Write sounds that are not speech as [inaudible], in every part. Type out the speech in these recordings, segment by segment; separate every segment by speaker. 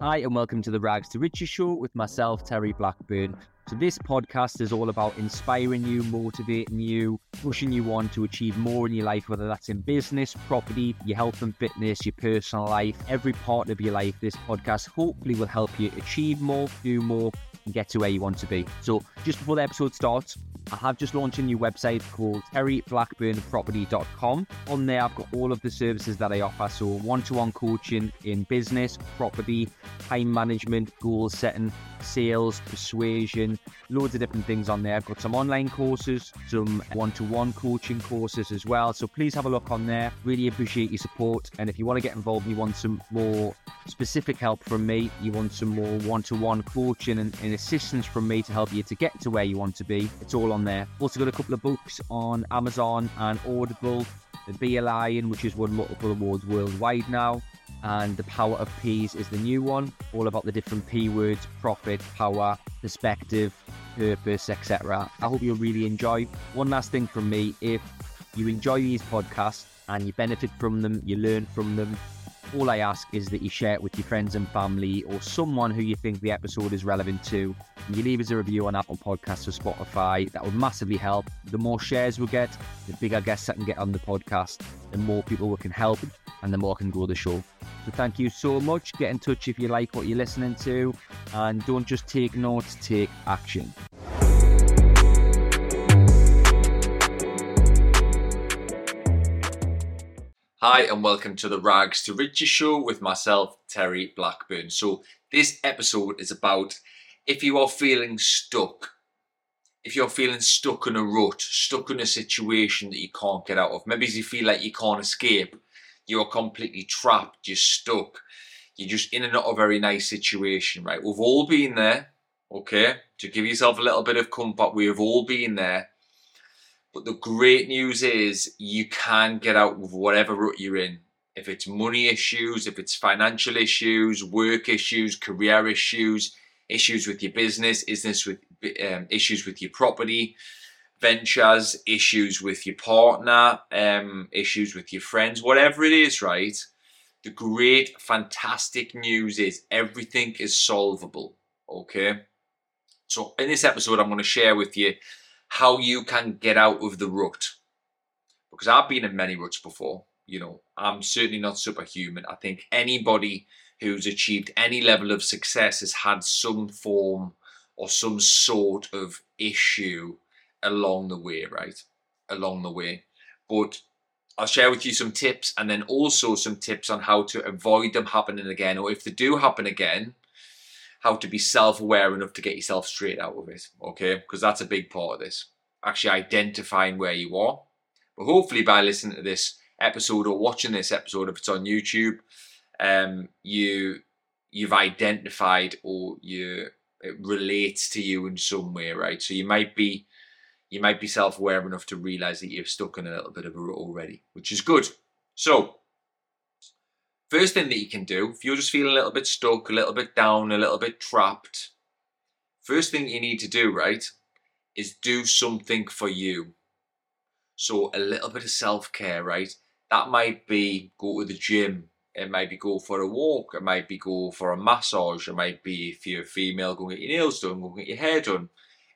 Speaker 1: Hi, and welcome to the Rags to Riches show with myself, Terry Blackburn. So, this podcast is all about inspiring you, motivating you, pushing you on to achieve more in your life, whether that's in business, property, your health and fitness, your personal life, every part of your life. This podcast hopefully will help you achieve more, do more, and get to where you want to be. So, just before the episode starts, I have just launched a new website called terryblackburnproperty.com. On there, I've got all of the services that I offer. So, one to one coaching in business, property, time management, goal setting, sales, persuasion, loads of different things on there. I've got some online courses, some one to one coaching courses as well. So, please have a look on there. Really appreciate your support. And if you want to get involved, you want some more specific help from me, you want some more one to one coaching and, and assistance from me to help you to get to where you want to be, it's all on there. Also got a couple of books on Amazon and Audible. The Be a Lion, which has won multiple awards worldwide now. And The Power of P's is the new one, all about the different P words profit, power, perspective, purpose, etc. I hope you'll really enjoy. One last thing from me if you enjoy these podcasts and you benefit from them, you learn from them, all I ask is that you share it with your friends and family or someone who you think the episode is relevant to. And you leave us a review on Apple Podcasts or Spotify. That would massively help. The more shares we get, the bigger guests I can get on the podcast, the more people we can help, and the more can grow the show. So thank you so much. Get in touch if you like what you're listening to. And don't just take notes, take action. Hi, and welcome to the Rags to Riches show with myself, Terry Blackburn. So, this episode is about if you are feeling stuck, if you're feeling stuck in a rut, stuck in a situation that you can't get out of, maybe you feel like you can't escape, you're completely trapped, you're stuck, you're just in a not a very nice situation, right? We've all been there, okay? To give yourself a little bit of comfort, we have all been there but the great news is you can get out of whatever rut you're in. If it's money issues, if it's financial issues, work issues, career issues, issues with your business, business with um, issues with your property, ventures, issues with your partner, um, issues with your friends, whatever it is, right? The great, fantastic news is everything is solvable. Okay. So in this episode, I'm going to share with you how you can get out of the rut. Because I've been in many ruts before. You know, I'm certainly not superhuman. I think anybody who's achieved any level of success has had some form or some sort of issue along the way, right? Along the way. But I'll share with you some tips and then also some tips on how to avoid them happening again, or if they do happen again, how to be self-aware enough to get yourself straight out of it. Okay, because that's a big part of this. Actually identifying where you are. But hopefully by listening to this episode or watching this episode, if it's on YouTube, um, you you've identified or you it relates to you in some way, right? So you might be you might be self-aware enough to realize that you're stuck in a little bit of a rut already, which is good. So First thing that you can do, if you're just feeling a little bit stuck, a little bit down, a little bit trapped, first thing you need to do, right, is do something for you. So a little bit of self-care, right? That might be go to the gym. It might be go for a walk. It might be go for a massage. It might be if you're a female, go get your nails done, go get your hair done.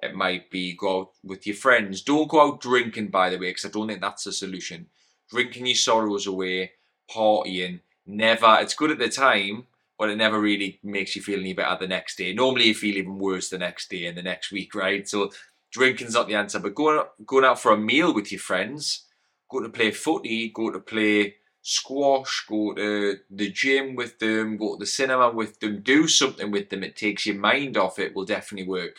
Speaker 1: It might be go out with your friends. Don't go out drinking, by the way, because I don't think that's the solution. Drinking your sorrows away, partying, never, it's good at the time, but it never really makes you feel any better the next day. Normally you feel even worse the next day and the next week, right? So drinking's not the answer, but going, going out for a meal with your friends, go to play footy, go to play squash, go to the gym with them, go to the cinema with them, do something with them. It takes your mind off it, will definitely work.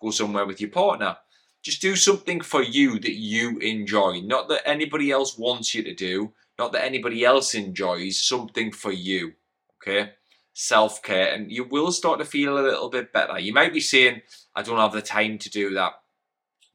Speaker 1: Go somewhere with your partner. Just do something for you that you enjoy, not that anybody else wants you to do, not that anybody else enjoys, something for you. Okay? Self care, and you will start to feel a little bit better. You might be saying, I don't have the time to do that.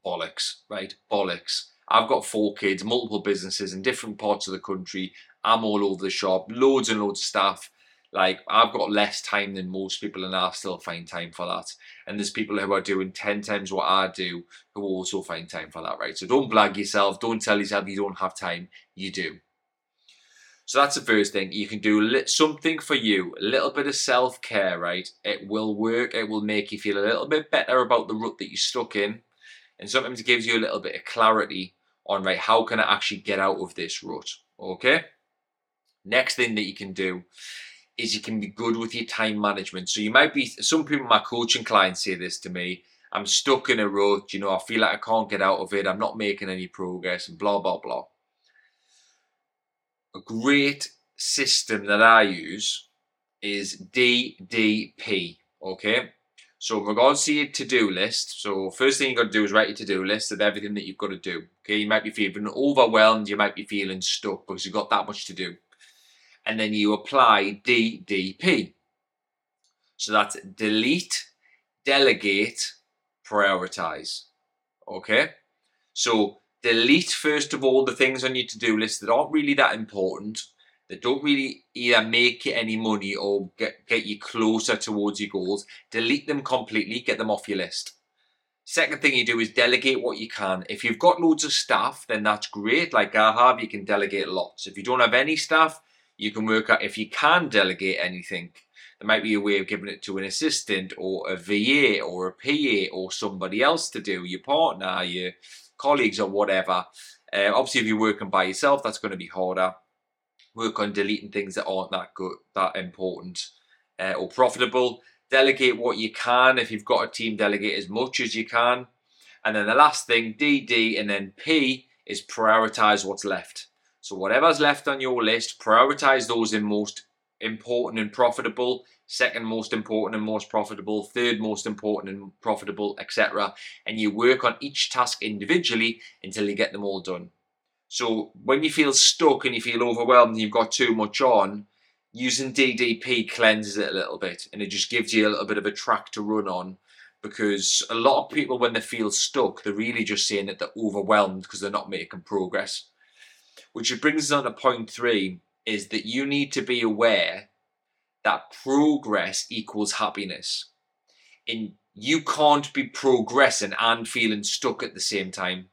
Speaker 1: Bollocks, right? Bollocks. I've got four kids, multiple businesses in different parts of the country. I'm all over the shop, loads and loads of staff. Like I've got less time than most people, and I still find time for that. And there's people who are doing ten times what I do who also find time for that, right? So don't blag yourself. Don't tell yourself you don't have time. You do. So that's the first thing. You can do something for you, a little bit of self care, right? It will work. It will make you feel a little bit better about the rut that you're stuck in. And sometimes it gives you a little bit of clarity on, right, how can I actually get out of this rut? Okay? Next thing that you can do is you can be good with your time management. So you might be, some people, my coaching clients say this to me I'm stuck in a rut, you know, I feel like I can't get out of it, I'm not making any progress, and blah, blah, blah a great system that I use is DDP. Okay. So in regards to your to-do list, so first thing you've got to do is write your to-do list of everything that you've got to do. Okay, you might be feeling overwhelmed, you might be feeling stuck because you've got that much to do. And then you apply DDP. So that's delete, delegate, prioritize. Okay? So delete first of all the things on your to-do list that aren't really that important that don't really either make you any money or get, get you closer towards your goals. Delete them completely get them off your list. Second thing you do is delegate what you can. If you've got loads of staff then that's great. Like i have you can delegate lots. If you don't have any staff you can work out if you can delegate anything. There might be a way of giving it to an assistant or a va or a pa or somebody else to do your partner your colleagues or whatever. Uh, obviously, if you're working by yourself, that's going to be harder. Work on deleting things that aren't that good, that important, uh, or profitable. Delegate what you can. If you've got a team, delegate as much as you can. And then the last thing, DD, and then P is prioritize what's left. So whatever's left on your list, prioritize those in most important and profitable second most important and most profitable, third most important and profitable, etc. And you work on each task individually until you get them all done. So when you feel stuck and you feel overwhelmed and you've got too much on, using DDP cleanses it a little bit and it just gives you a little bit of a track to run on because a lot of people when they feel stuck they're really just saying that they're overwhelmed because they're not making progress which brings us on to point three is that you need to be aware that progress equals happiness. And you can't be progressing and feeling stuck at the same time.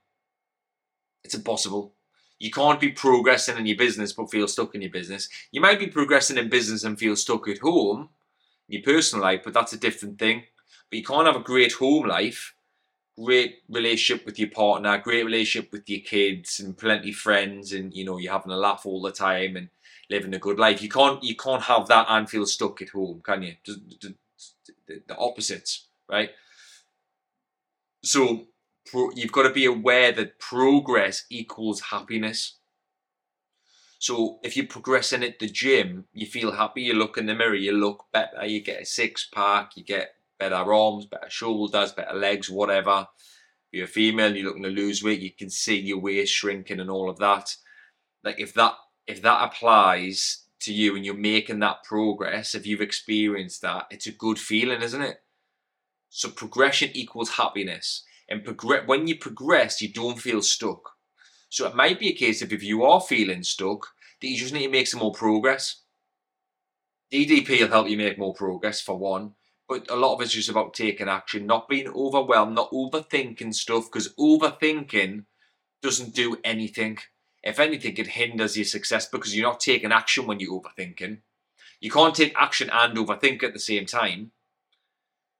Speaker 1: It's impossible. You can't be progressing in your business but feel stuck in your business. You might be progressing in business and feel stuck at home, in your personal life, but that's a different thing. But you can't have a great home life, great relationship with your partner, great relationship with your kids, and plenty of friends, and you know you're having a laugh all the time, and living a good life. You can't you can't have that and feel stuck at home, can you? The, the, the opposites, right? So you've got to be aware that progress equals happiness. So if you're progressing at the gym, you feel happy, you look in the mirror, you look better, you get a six pack, you get better arms, better shoulders, better legs, whatever. If you're a female, you're looking to lose weight, you can see your waist shrinking and all of that. Like if that if that applies to you and you're making that progress, if you've experienced that, it's a good feeling, isn't it? So progression equals happiness. And progress when you progress, you don't feel stuck. So it might be a case of if you are feeling stuck, that you just need to make some more progress. DDP will help you make more progress for one, but a lot of it's just about taking action, not being overwhelmed, not overthinking stuff, because overthinking doesn't do anything. If anything, it hinders your success because you're not taking action when you're overthinking. You can't take action and overthink at the same time.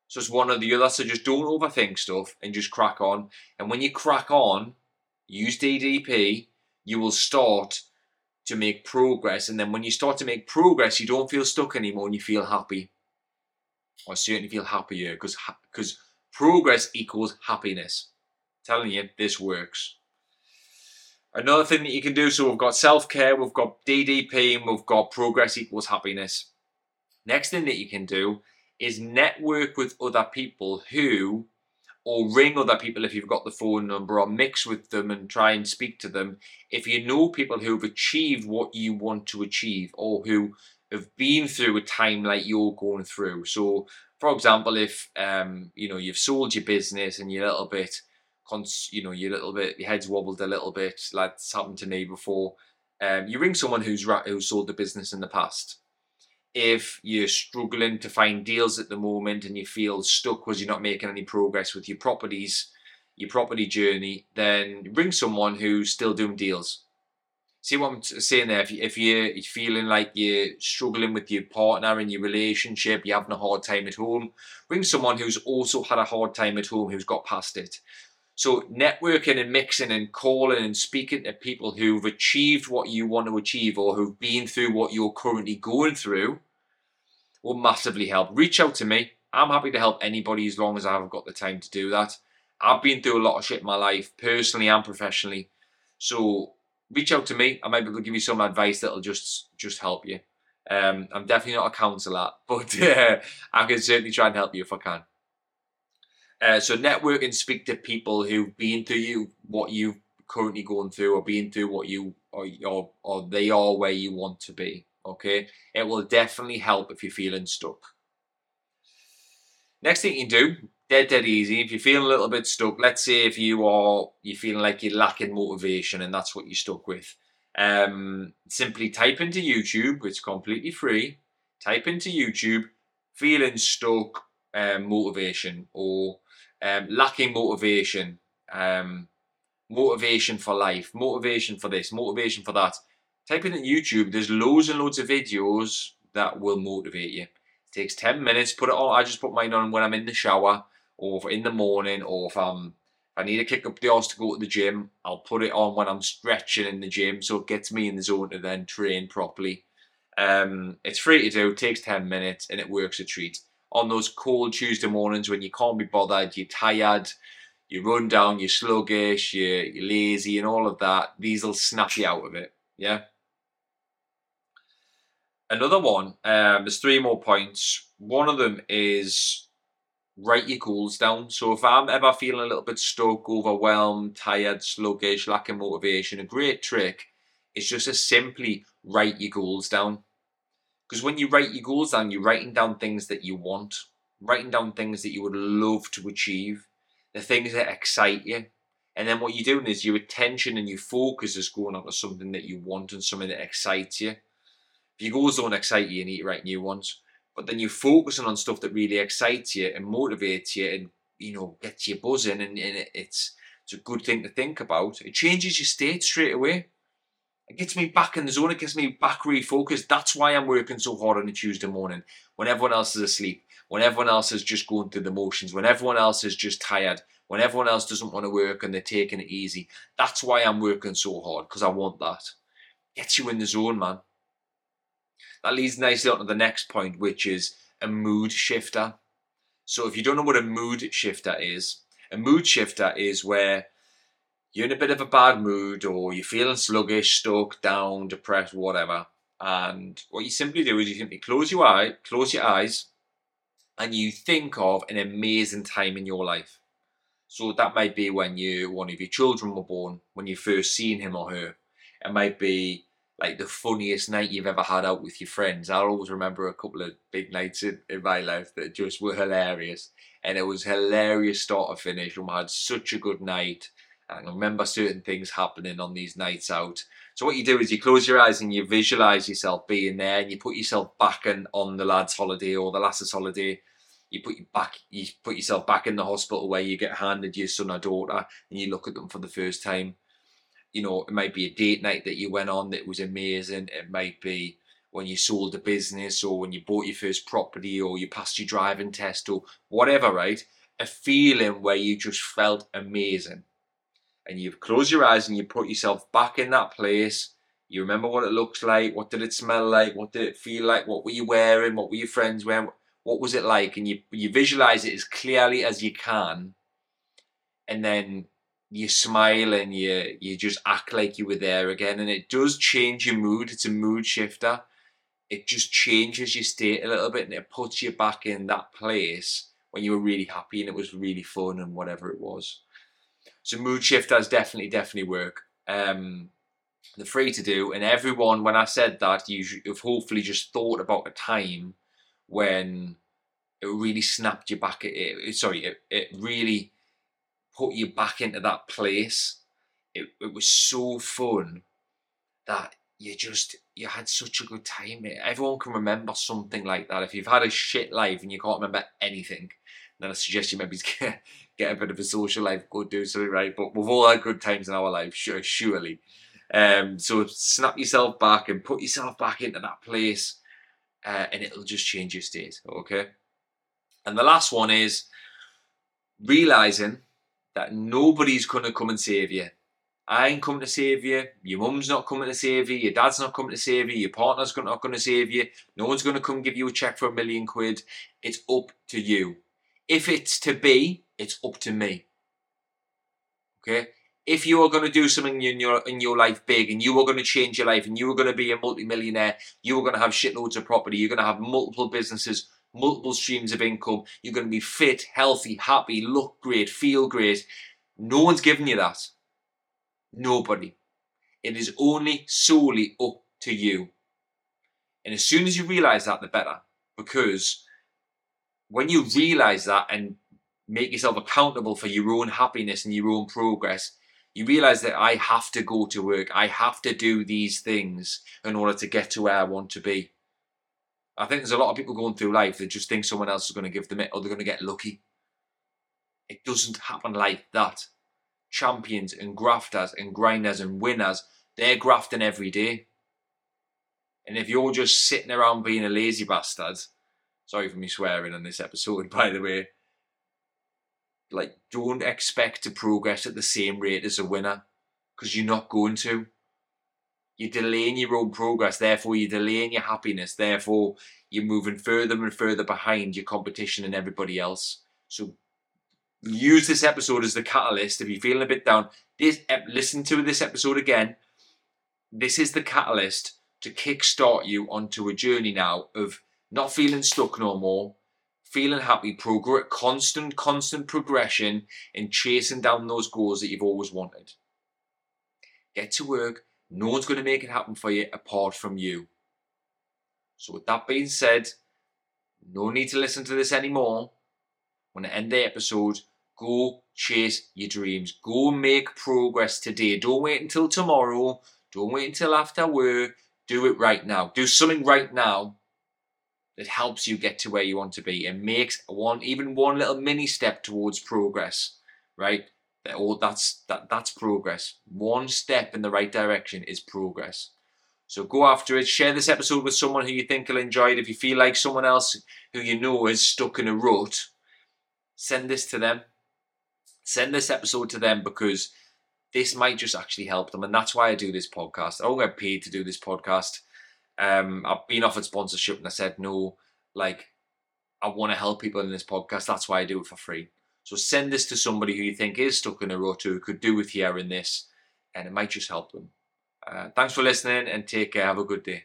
Speaker 1: So it's one or the other. So just don't overthink stuff and just crack on. And when you crack on, use DDP, you will start to make progress. And then when you start to make progress, you don't feel stuck anymore and you feel happy. I certainly feel happier because because progress equals happiness. I'm telling you, this works. Another thing that you can do, so we've got self-care, we've got DDP, and we've got progress equals happiness. Next thing that you can do is network with other people who, or ring other people if you've got the phone number, or mix with them and try and speak to them. If you know people who've achieved what you want to achieve, or who have been through a time like you're going through. So, for example, if um, you know you've sold your business and you're a little bit you know, you're a little bit, your head's wobbled a little bit, like it's happened to me before. Um, you ring someone who's who's sold the business in the past. If you're struggling to find deals at the moment and you feel stuck because you're not making any progress with your properties, your property journey, then ring someone who's still doing deals. see what I'm saying there? If, you, if you're feeling like you're struggling with your partner in your relationship, you're having a hard time at home, bring someone who's also had a hard time at home, who's got past it. So networking and mixing and calling and speaking to people who've achieved what you want to achieve or who've been through what you're currently going through will massively help. Reach out to me. I'm happy to help anybody as long as I've got the time to do that. I've been through a lot of shit in my life, personally and professionally. So reach out to me. I might be able to give you some advice that'll just just help you. Um, I'm definitely not a counsellor, [laughs] but uh, I can certainly try and help you if I can. Uh, so network and speak to people who've been through you, what you've currently going through, or been through what you or, or or they are where you want to be. Okay, it will definitely help if you're feeling stuck. Next thing you can do dead dead easy if you're feeling a little bit stuck let's say if you are you're feeling like you're lacking motivation and that's what you're stuck with um, simply type into youtube it's completely free type into youtube feeling stuck um, motivation or um, lacking motivation um, motivation for life motivation for this motivation for that type in youtube there's loads and loads of videos that will motivate you it takes 10 minutes put it on i just put mine on when i'm in the shower or in the morning, or if I'm I need to kick up the arse to go to the gym, I'll put it on when I'm stretching in the gym, so it gets me in the zone to then train properly. Um, it's free to do, takes 10 minutes, and it works a treat. On those cold Tuesday mornings when you can't be bothered, you're tired, you're run down, you're sluggish, you're, you're lazy, and all of that, these will snap you out of it. Yeah. Another one, um, there's three more points. One of them is write your goals down. So if I'm ever feeling a little bit stuck, overwhelmed, tired, sluggish, lacking motivation, a great trick is just to simply write your goals down. Because when you write your goals down, you're writing down things that you want, writing down things that you would love to achieve, the things that excite you. And then what you're doing is your attention and your focus is going on to something that you want and something that excites you. If your goals don't excite you, you need to write new ones but then you're focusing on stuff that really excites you and motivates you and you know gets you buzzing and, and it's it's a good thing to think about it changes your state straight away it gets me back in the zone it gets me back refocused. That's why i'm working so hard on a tuesday morning when everyone else is asleep when everyone else is just going through the motions when everyone else is just tired when everyone else doesn't want to work and they're taking it easy. That's why i'm working so hard because i want that. Gets you in the zone man. That leads nicely on to the next point, which is a mood shifter. So if you don't know what a mood shifter is, a mood shifter is where you're in a bit of a bad mood or you're feeling sluggish, stuck, down, depressed, whatever. And what you simply do is you simply close your eye, close your eyes, and you think of an amazing time in your life. So that might be when you one of your children were born, when you first seen him or her. It might be like the funniest night you've ever had out with your friends. I'll always remember a couple of big nights in, in my life that just were hilarious. And it was hilarious start to finish. And we had such a good night. And remember certain things happening on these nights out. So what you do is you close your eyes and you visualize yourself being there and you put yourself back in, on the lad's holiday or the lass's holiday. You put back you put yourself back in the hospital where you get handed your son or daughter and you look at them for the first time you know, it might be a date night that you went on that was amazing. It might be when you sold a business or when you bought your first property or you passed your driving test or whatever, right? A feeling where you just felt amazing. And you close your eyes and you put yourself back in that place. You remember what it looks like, what did it smell like, what did it feel like, what were you wearing, what were your friends wearing, what was it like? And you you visualize it as clearly as you can. And then you smile and you you just act like you were there again and it does change your mood it's a mood shifter it just changes your state a little bit and it puts you back in that place when you were really happy and it was really fun and whatever it was so mood shift does definitely definitely work um they're free to do and everyone when i said that you've hopefully just thought about a time when it really snapped you back it, sorry it, it really put you back into that place. It, it was so fun that you just you had such a good time. Everyone can remember something like that. If you've had a shit life and you can't remember anything, then I suggest you maybe [laughs] get, a bit of a social life, go do something right. But we've all had good times in our life, sure, surely. Um, so snap yourself back and put yourself back into that place, uh, and it'll just change your state. Okay. And the last one is realizing that nobody's going to come and save you. I ain't coming to save you. Your mum's not coming to save you. Your dad's not coming to save you. Your partner's not going to save you. No one's going to come give you a check for a million quid. It's up to you. If it's to be, it's up to me. Okay? If you are going to do something in your in your life big and you are going to change your life and you are going to be a multimillionaire, you are going to have shitloads of property, you're going to have multiple businesses, multiple streams of income, you're going to be fit, healthy, happy, look great, feel great. No one's giving you that. Nobody. It is only solely up to you. And as soon as you realize that, the better. Because when you realize that and make yourself accountable for your own happiness and your own progress, you realize that I have to go to work. I have to do these things in order to get to where I want to be. I think there's a lot of people going through life that just think someone else is going to give them it or they're going to get lucky. It doesn't happen like that champions and grafters and grinders and winners, they're grafting every day. And if you're just sitting around being a lazy bastard, sorry for me swearing on this episode, [laughs] by the way, like don't expect to progress at the same rate as a winner because you're not going to. You're delaying your own progress, therefore, you're delaying your happiness, therefore, you're moving further and further behind your competition and everybody else. So use this episode as the catalyst. If you're feeling a bit down, this listen to this episode again. This is the catalyst to kickstart you onto a journey now of not feeling stuck no more, feeling happy, progress, constant, constant progression, and chasing down those goals that you've always wanted. Get to work. No one's going to make it happen for you apart from you. So, with that being said, no need to listen to this anymore. Going to end the episode. Go chase your dreams. Go make progress today. Don't wait until tomorrow. Don't wait until after work. Do it right now. Do something right now that helps you get to where you want to be and makes one even one little mini step towards progress. Right? That all that's that that's progress. One step in the right direction is progress. So go after it. Share this episode with someone who you think will enjoy it. If you feel like someone else who you know is stuck in a rut, send this to them send this episode to them because this might just actually help them. And that's why I do this podcast. I don't get paid to do this podcast. Um, I've been offered sponsorship and I said no. Like, I want to help people in this podcast. That's why I do it for free. So send this to somebody who you think is stuck in a rut who could do with hearing this, and it might just help them. Uh, thanks for listening and take care. Have a good day.